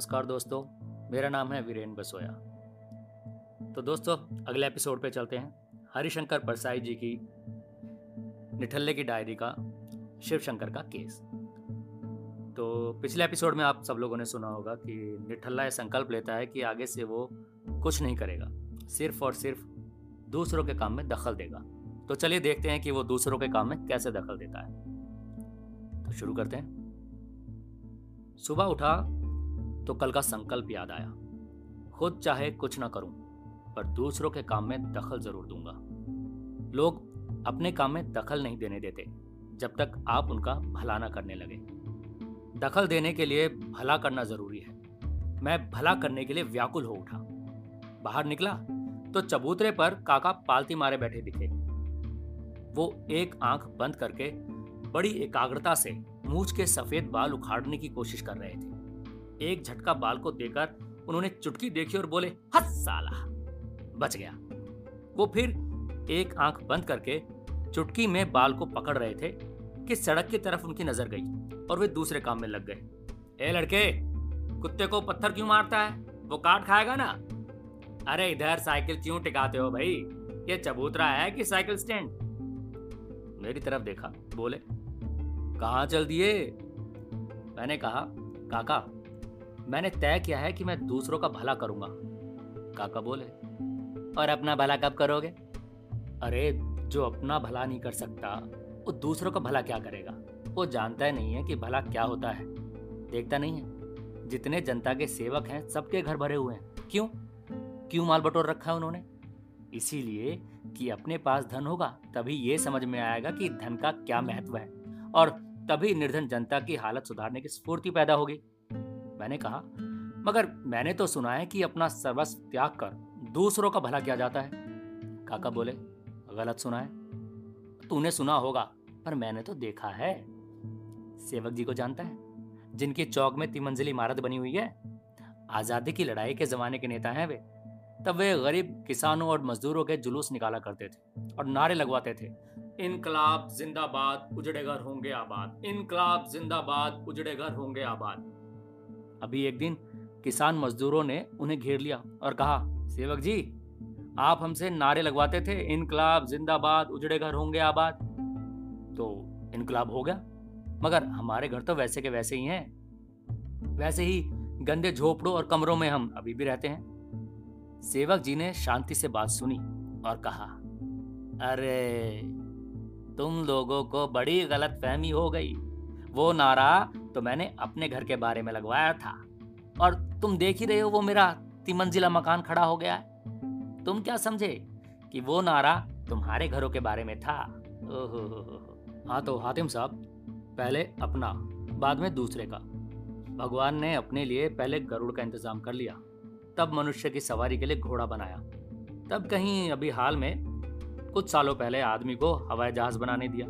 नमस्कार दोस्तों, मेरा नाम है वीरेन बसोया। तो दोस्तों, अगले एपिसोड पे चलते हैं हरिशंकर परसाई जी की, निठल्ले की डायरी का शिव शंकर का केस तो पिछले एपिसोड में आप सब लोगों ने सुना होगा कि निठल्ला यह संकल्प लेता है कि आगे से वो कुछ नहीं करेगा, सिर्फ़ और सिर्फ़ दूसरों के काम में दखल देगा। तो चलिए देखते हैं कि वो दूसरों के काम में कैसे दखल देता है। तो शुरू करते हैं। सुबह उठा तो कल का संकल्प याद आया। खुद चाहे कुछ ना करूँ, पर दूसरों के काम में दखल ज़रूर दूँगा। लोग अपने काम में दखल नहीं देने देते, जब तक आप उनका भला ना करने लगे। दखल देने के लिए भला करना ज़रूरी है। मैं भला करने के लिए व्याकुल हो उठा। बाहर निकला तो चबूतरे पर काका पालती मारे बैठे दिखे। वो एक आँख बंद करके बड़ी एकाग्रता से मूछ के सफ़ेद बाल उखाड़ने की कोशिश कर रहे थे। एक झटका बाल को देकर उन्होंने चुटकी देखी और बोले हस साला! बच गया। वो फिर एक आँख बंद करके चुटकी में बाल को पकड़ रहे थे कि सड़क की तरफ़ उनकी नज़र गई और वे दूसरे काम में लग गए। ए लड़के, कुत्ते को पत्थर क्यों मारता है? वो काट खाएगा ना? अरे इधर साइकिल क्यों टिकाते हो भाई? ये चबूतरा है कि साइकिल स्टैंड? मेरी तरफ़ देखा, बोले, कहाँ चल दिए मैंने कहा, काका मैंने तय किया है कि मैं दूसरों का भला करूँगा। काका बोले, और अपना भला कब करोगे? अरे, जो अपना भला नहीं कर सकता, वो दूसरों का भला क्या करेगा? वो जानता ही नहीं है कि भला क्या होता है। देखता नहीं है। जितने जनता के सेवक हैं, सबके घर भरे हुए हैं। क्यों? क्यों माल बटोर रखा है उन्होंने? इसीलिए कि अपने पास धन होगा, तभी ये समझ में आएगा कि धन का क्या महत्व है, और तभी निर्धन जनता की हालत सुधारने की स्फूर्ति पैदा होगी। मैंने कहा, मगर मैंने तो सुना है कि अपना सर्वस्व त्याग कर दूसरों का भला किया जाता है। काका बोले, गलत सुना है। तूने सुना होगा, पर मैंने तो देखा है। सेवक जी को जानता है, जिनकी चौक में तिमंजिली इमारत बनी हुई है। आज़ादी की लड़ाई के जमाने के नेता हैं वे। तब वे गरीब किसानों और मजदूरों के जुलूस निकाला करते थे और नारे लगवाते थे। इनकलाब जिंदाबाद, उजड़े घर होंगे आबाद। इनकलाब जिंदाबाद, उजड़े घर होंगे आबाद। अभी एक दिन किसान मजदूरों ने उन्हें घेर लिया और कहा, सेवक जी, आप हमसे नारे लगवाते थे, इनकलाब जिंदाबाद, उजड़े घर होंगे आबाद। तो इनकलाब हो गया, मगर हमारे घर तो वैसे के वैसे ही हैं। वैसे ही गंदे झोपड़ों और कमरों में हम अभी भी रहते हैं। सेवक जी ने शांति से बात सुनी और कहा, अरे, तुम लोगों को बड़ी गलत फहमी हो गई। वो नारा तो मैंने अपने घर के बारे में लगवाया था। और तुम देख ही रहे हो, वो मेरा तिमंजिला मकान खड़ा हो गया है। तुम क्या समझे कि वो नारा तुम्हारे घरों के बारे में था? हाँ तो हातिम साहब, पहले अपना, बाद में दूसरे का। भगवान ने अपने लिए पहले गरुड़ का इंतज़ाम कर लिया, तब मनुष्य की सवारी के लिए घोड़ा बनाया। तब कहीं अभी हाल में, कुछ सालों पहले आदमी को हवाई जहाज़ बनाने दिया।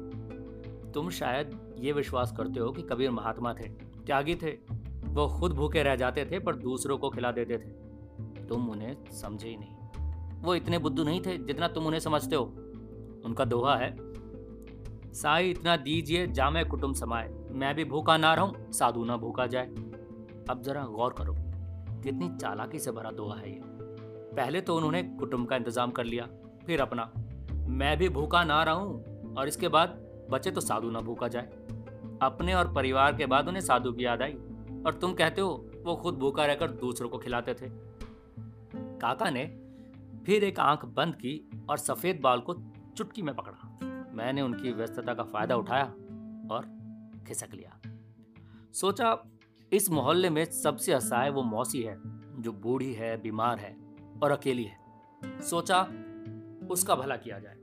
तुम शायद ये विश्वास करते हो कि कबीर महात्मा थे, त्यागी थे। वो खुद भूखे रह जाते थे, पर दूसरों को खिला देते थे। तुम उन्हें समझे ही नहीं। वो इतने बुद्धू नहीं थे जितना तुम उन्हें समझते हो। उनका दोहा है, साई इतना दीजिए जामे कुटुम समाए मैं भी भूखा ना रहूँ, साधु ना भूखा जाए। अब जरा गौर करो, कितनी चालाकी से भरा दोहा है ये। पहले तो उन्होंने कुटुंब का इंतज़ाम कर लिया, फिर अपना, मैं भी भूखा ना रहूँ, और इसके बाद बचे तो साधु ना भूखा जाए। अपने और परिवार के बाद उन्हें साधु की याद आई, और तुम कहते हो, वो खुद भूखा रहकर दूसरों को खिलाते थे। काका ने फिर एक आँख बंद की और सफ़ेद बाल को चुटकी में पकड़ा। मैंने उनकी व्यस्तता का फ़ायदा उठाया और खिसक लिया। सोचा, इस मोहल्ले में सबसे असहाय वो मौसी है, जो बूढ़ी है, बीमार है और अकेली है। सोचा, उसका भला किया जाए।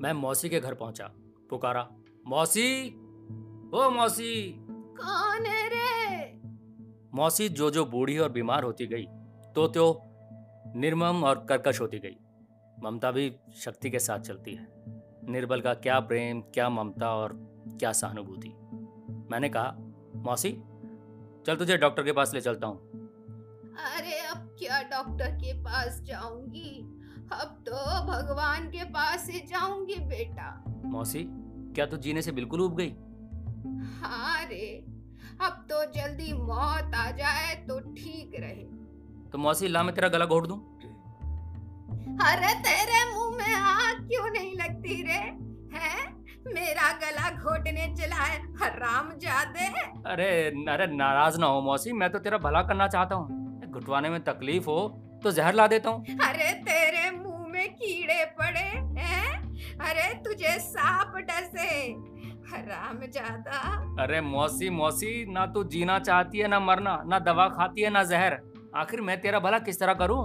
मैं मौसी के घर पहुँचा। पुकारा मौसी ओ मौसी। कौन है रे? मौसी जो जो बूढ़ी और बीमार होती गई तो त्यो निर्मम और कर्कश होती गई। ममता भी शक्ति के साथ चलती है। निर्बल का क्या प्रेम क्या ममता और क्या सहानुभूति। मैंने कहा मौसी चल तुझे डॉक्टर के पास ले चलता हूँ। अरे अब क्या डॉक्टर के पास जाऊँगी? अब तो भगवान के पास ही जाऊँगी बेटा। मौसी क्या तू तो जीने से बिल्कुल उब गई? हाँ रे अब तो जल्दी मौत आ जाए तो ठीक रहे। तो मौसी ला मैं तेरा गला घोट दूँ? अरे तेरे मुँह में आग क्यों नहीं लगती रे? हैं? मेरा गला घोटने चला है हराम जादे। अरे अरे नाराज़ ना हो मौसी मैं तो तेरा भला करना चाहता हूँ। घुटवाने में तकलीफ़ हो तो जहर ला देता हूँ। अरे तेरे मुँह में कीड़े पड़े हैं। अरे तुझे सांप डसे। हराम जादा। अरे मौसी मौसी ना तू जीना चाहती है ना मरना ना दवा खाती है ना जहर। आखिर मैं तेरा भला किस तरह करूँ?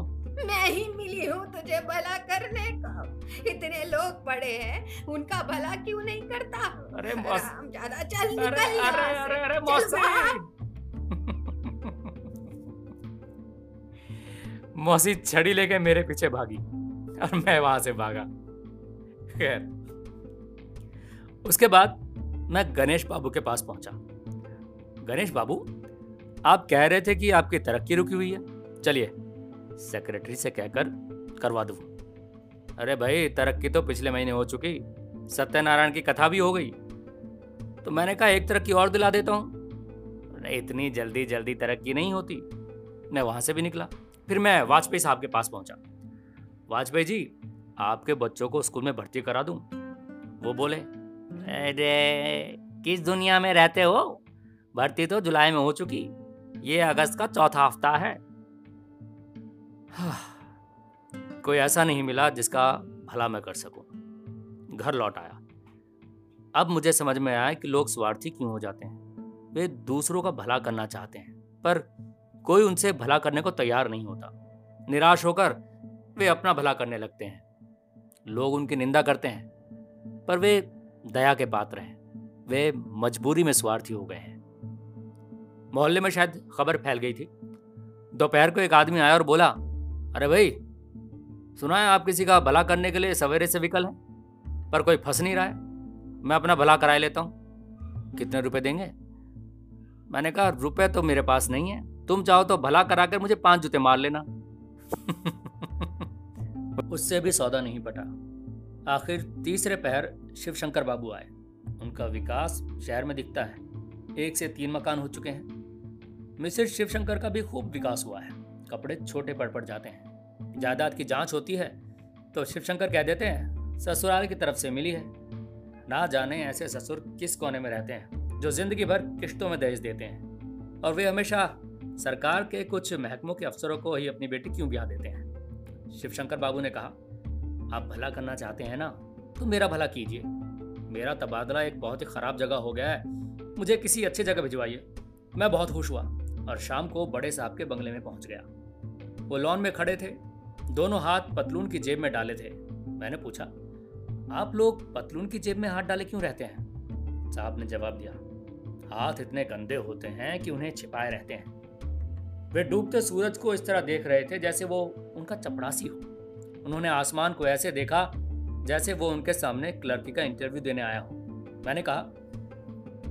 मैं ही मिली हूँ तुझे भला करने का। इतने लोग पड़े हैं उनका भला क्यों नहीं करता? अरे ज़्यादा चल निकल अरे यहाँ अरे से। अरे अरे चल मौसी! भाग। मौसी छड़ी लेके मेरे पीछे भागी और मैं वहाँ से भागा। खैर, उसके बाद मैं गणेश बाबू के पास पहुँचा। गणेश बाबू, आप कह रहे थे कि आपकी तरक्की रुकी हुई है। चलिए सेक्रेटरी से कहकर करवा दूँ। अरे भाई, तरक्की तो पिछले महीने हो चुकी, सत्यनारायण की कथा भी हो गई। तो मैंने कहा, एक तरक्की और दिला देता हूँ। इतनी जल्दी जल्दी तरक्की नहीं होती। मैं वहाँ से भी निकला। फिर मैं वाजपेयी साहब के पास पहुँचा। वाजपेयी जी, आपके बच्चों को स्कूल में भर्ती करा दूँ? वो बोले, अरे, किस दुनिया में रहते हो? भर्ती तो जुलाई में हो चुकी। ये अगस्त का चौथा हफ़्ता है। कोई ऐसा नहीं मिला जिसका भला मैं कर सकूँ। घर लौट आया। अब मुझे समझ में आया कि लोग स्वार्थी क्यों हो जाते हैं। वे दूसरों का भला करना चाहते हैं, पर कोई उनसे भला करने को तैयार नहीं होता। निराश होकर वे अपना भला करने लगते हैं। लोग उनकी निंदा करते हैं, पर वे दया के पात्र हैं। वे मजबूरी में स्वार्थी हो गए हैं। मोहल्ले में शायद खबर फैल गई थी। दोपहर को एक आदमी आया और बोला, अरे भाई, सुना है आप किसी का भला करने के लिए सवेरे से विकल हैं, पर कोई फंस नहीं रहा है? मैं अपना भला कराए लेता हूँ। कितने रुपए देंगे? मैंने कहा, रुपए तो मेरे पास नहीं है। तुम चाहो तो भला कराकर मुझे पाँच जूते मार लेना। उससे भी सौदा नहीं पटा आखिर तीसरे पहर शिवशंकर बाबू आए। उनका विकास शहर में दिखता है। एक से तीन मकान हो चुके हैं। मिसेज शिवशंकर का भी खूब विकास हुआ है। कपड़े छोटे पड़ पड़ जाते हैं। जायदाद की जाँच होती है तो शिवशंकर कह देते हैं, ससुराल की तरफ़ से मिली है। ना जाने ऐसे ससुर किस कोने में रहते हैं, जो ज़िंदगी भर किश्तों में दहेज देते हैं। और वे हमेशा सरकार के कुछ महकमों के अफसरों को ही अपनी बेटी क्यों ब्याह देते हैं? शिवशंकर बाबू ने कहा, आप भला करना चाहते हैं ना तो मेरा भला कीजिए। मेरा तबादला एक बहुत ही खराब जगह हो गया है। मुझे किसी अच्छी जगह भिजवाइए। मैं बहुत खुश हुआ और शाम को बड़े साहब के बंगले में पहुँच गया। वो लॉन में खड़े थे। दोनों हाथ पतलून की जेब में डाले थे। मैंने पूछा, आप लोग पतलून की जेब में हाथ डाले क्यों रहते हैं? साहब ने जवाब दिया, हाथ इतने गंदे होते हैं कि उन्हें छिपाए रहते हैं। वे डूबते सूरज को इस तरह देख रहे थे जैसे वो उनका चपड़ासी हो। उन्होंने आसमान को ऐसे देखा जैसे वो उनके सामने क्लर्की का इंटरव्यू देने आया हो। मैंने कहा,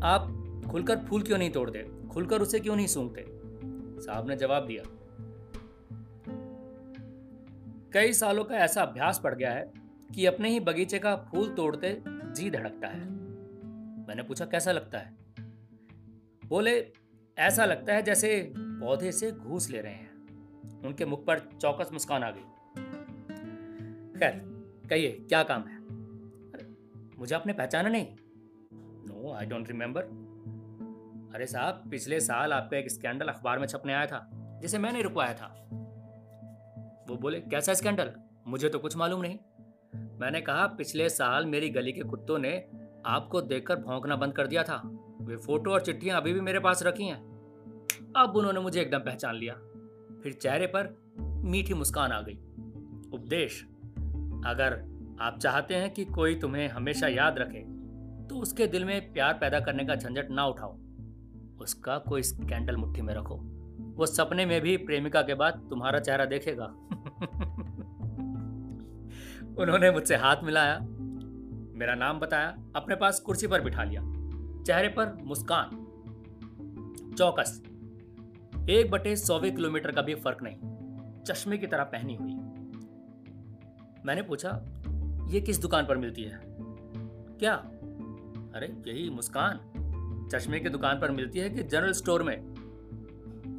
आप खुलकर फूल क्यों नहीं तोड़ते? खुलकर उसे क्यों नहीं सूंघते? साहब ने जवाब दिया, कई सालों का ऐसा अभ्यास पड़ गया है कि अपने ही बगीचे का फूल तोड़ते जी धड़कता है। मैंने पूछा, कैसा लगता है? बोले, ऐसा लगता है जैसे पौधे से घूस ले रहे हैं। उनके मुख पर चौकस मुस्कान आ गई। खैर, कहिए, क्या काम है? अरे, मुझे आपने पहचाना नहीं। नो आई डोंट रिमेम्बर अरे साहब, पिछले साल आपका एक स्कैंडल अखबार में छपने आया था, जिसे मैंने रुकवाया था। वो बोले, कैसा स्कैंडल? मुझे तो कुछ मालूम नहीं। मैंने कहा, पिछले साल मेरी गली के कुत्तों ने आपको देखकर भौंकना बंद कर दिया था। वे फ़ोटो और चिट्ठियाँ अभी भी मेरे पास रखी हैं। अब उन्होंने मुझे एकदम पहचान लिया। फिर चेहरे पर मीठी मुस्कान आ गई। उपदेश, अगर आप चाहते हैं कि कोई तुम्हें हमेशा याद रखे तो उसके दिल में प्यार पैदा करने का झंझट ना उठाओ। उसका कोई स्कैंडल मुट्ठी में रखो। वो सपने में भी प्रेमिका के बाद तुम्हारा चेहरा देखेगा। उन्होंने मुझसे हाथ मिलाया, मेरा नाम बताया, अपने पास कुर्सी पर बिठा लिया। चेहरे पर मुस्कान, चौकस। एक बटे सौवे किलोमीटर का भी फ़र्क नहीं। चश्मे की तरह पहनी हुई। मैंने पूछा, ये किस दुकान पर मिलती है? क्या? अरे, यही मुस्कान। चश्मे की दुकान पर मिलती है कि जनरल स्टोर में।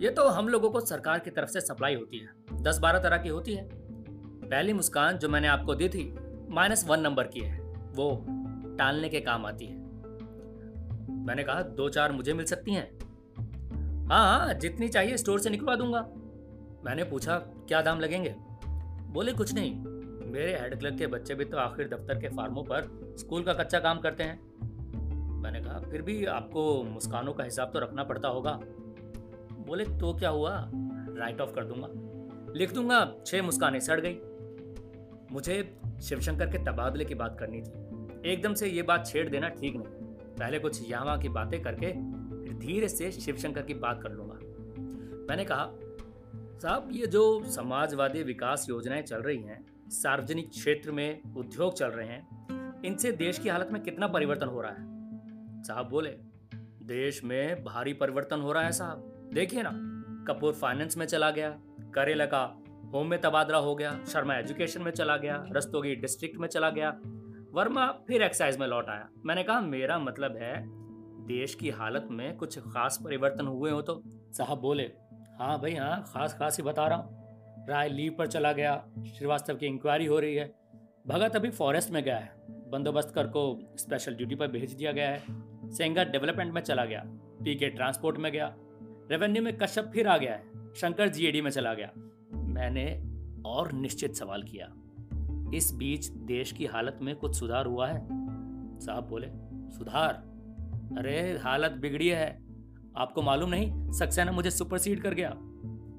ये तो हम लोगों को सरकार की तरफ़ से सप्लाई होती है। दस बारह तरह की होती है। पहली मुस्कान जो मैंने आपको दी थी, माइनस वन नंबर की है। वो टालने के काम आती है। मैंने कहा, दो चार मुझे मिल सकती हैं? हाँ हाँ जितनी चाहिए स्टोर से निकलवा दूँगा। मैंने पूछा, क्या दाम लगेंगे? बोले, कुछ नहीं। मेरे हेड क्लर्क के बच्चे भी तो आखिर दफ्तर के फार्मों पर स्कूल का कच्चा काम करते हैं। मैंने कहा, फिर भी आपको मुस्कानों का हिसाब तो रखना पड़ता होगा। बोले तो क्या हुआ? राइट ऑफ़ कर दूँगा। लिख दूँगा, छह मुस्कानें सड़ गई। मुझे शिवशंकर के तबादले की बात करनी थी। एकदम से ये बात छेड़ देना ठीक नहीं। पहले कुछ यहाँ की बातें करके धीरे से शिवशंकर की बात कर लूँगा। मैंने कहा, साहब, ये जो समाजवादी विकास योजनाएँ चल रही हैं, सार्वजनिक क्षेत्र में उद्योग चल रहे हैं, इनसे देश की हालत में कितना परिवर्तन हो रहा है? साहब बोले, देश में भारी परिवर्तन हो रहा है साहब। देखिए ना, कपूर फाइनेंस में चला गया, करेला का होम में तबादला हो गया, शर्मा एजुकेशन में चला गया रस्तोगी डिस्ट्रिक्ट में चला गया, वर्मा फिर एक्साइज में लौट आया। मैंने कहा, मेरा मतलब है देश की हालत में कुछ खास परिवर्तन हुए हो तो साहब बोले हाँ भाई हाँ खास खास ही बता रहा हूँ। राय लीव पर चला गया, श्रीवास्तव की इंक्वायरी हो रही है। भगत अभी फॉरेस्ट में गया है। बंदोबस्त कर को स्पेशल ड्यूटी पर भेज दिया गया है। सेंगा डेवलपमेंट में चला गया पीके ट्रांसपोर्ट में गया। रेवेन्यू में कश्यप फिर आ गया है, शंकर जीएडी में चला गया। मैंने और निश्चित सवाल किया, इस बीच देश की हालत में कुछ सुधार हुआ है? साहब बोले, सुधार? अरे, हालत बिगड़ी है। आपको मालूम नहीं, सक्सेना मुझे सुपरसीड कर गया।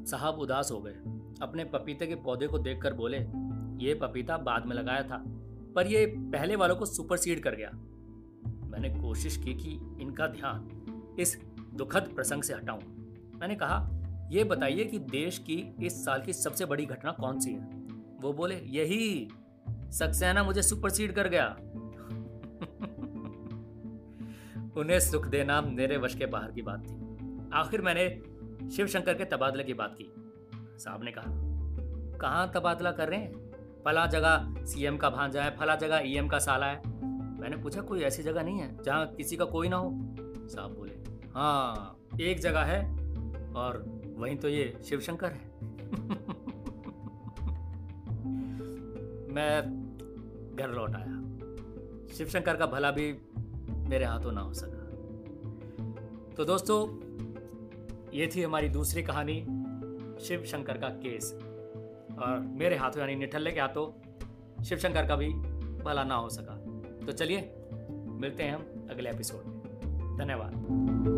साहब उदास हो गए। अपने पपीते के पौधे को देखकर बोले, ये पपीता बाद में लगाया था, पर ये पहले वालों को सुपरसीड कर गया। मैंने कोशिश की कि इनका ध्यान इस दुखद प्रसंग से हटाऊं। मैंने कहा यह बताइए कि देश की इस साल की सबसे बड़ी घटना कौन सी है? वो बोले, यही, सक्सेना मुझे सुपरसीड कर गया। उन्हें सुख देना मेरे वश के बाहर की बात थी। आखिर मैंने शिव शंकर के तबादले की बात की। साहब ने कहा, कहाँ तबादला कर रहे हैं? फला जगह सीएम का भांजा है, फला जगह ईएम का साला है। मैंने पूछा, कोई ऐसी जगह नहीं है जहाँ किसी का कोई ना हो? साहब बोले हाँ एक जगह है और वहीं तो ये शिवशंकर है। मैं घर लौट आया। शिवशंकर का भला भी मेरे हाथों ना हो सका। तो दोस्तों, ये थी हमारी दूसरी कहानी, शिव शंकर का केस। और मेरे हाथों यानी निठल्ले के हाथों शिव शंकर का भी भला ना हो सका। तो चलिए, मिलते हैं हम अगले एपिसोड में। धन्यवाद।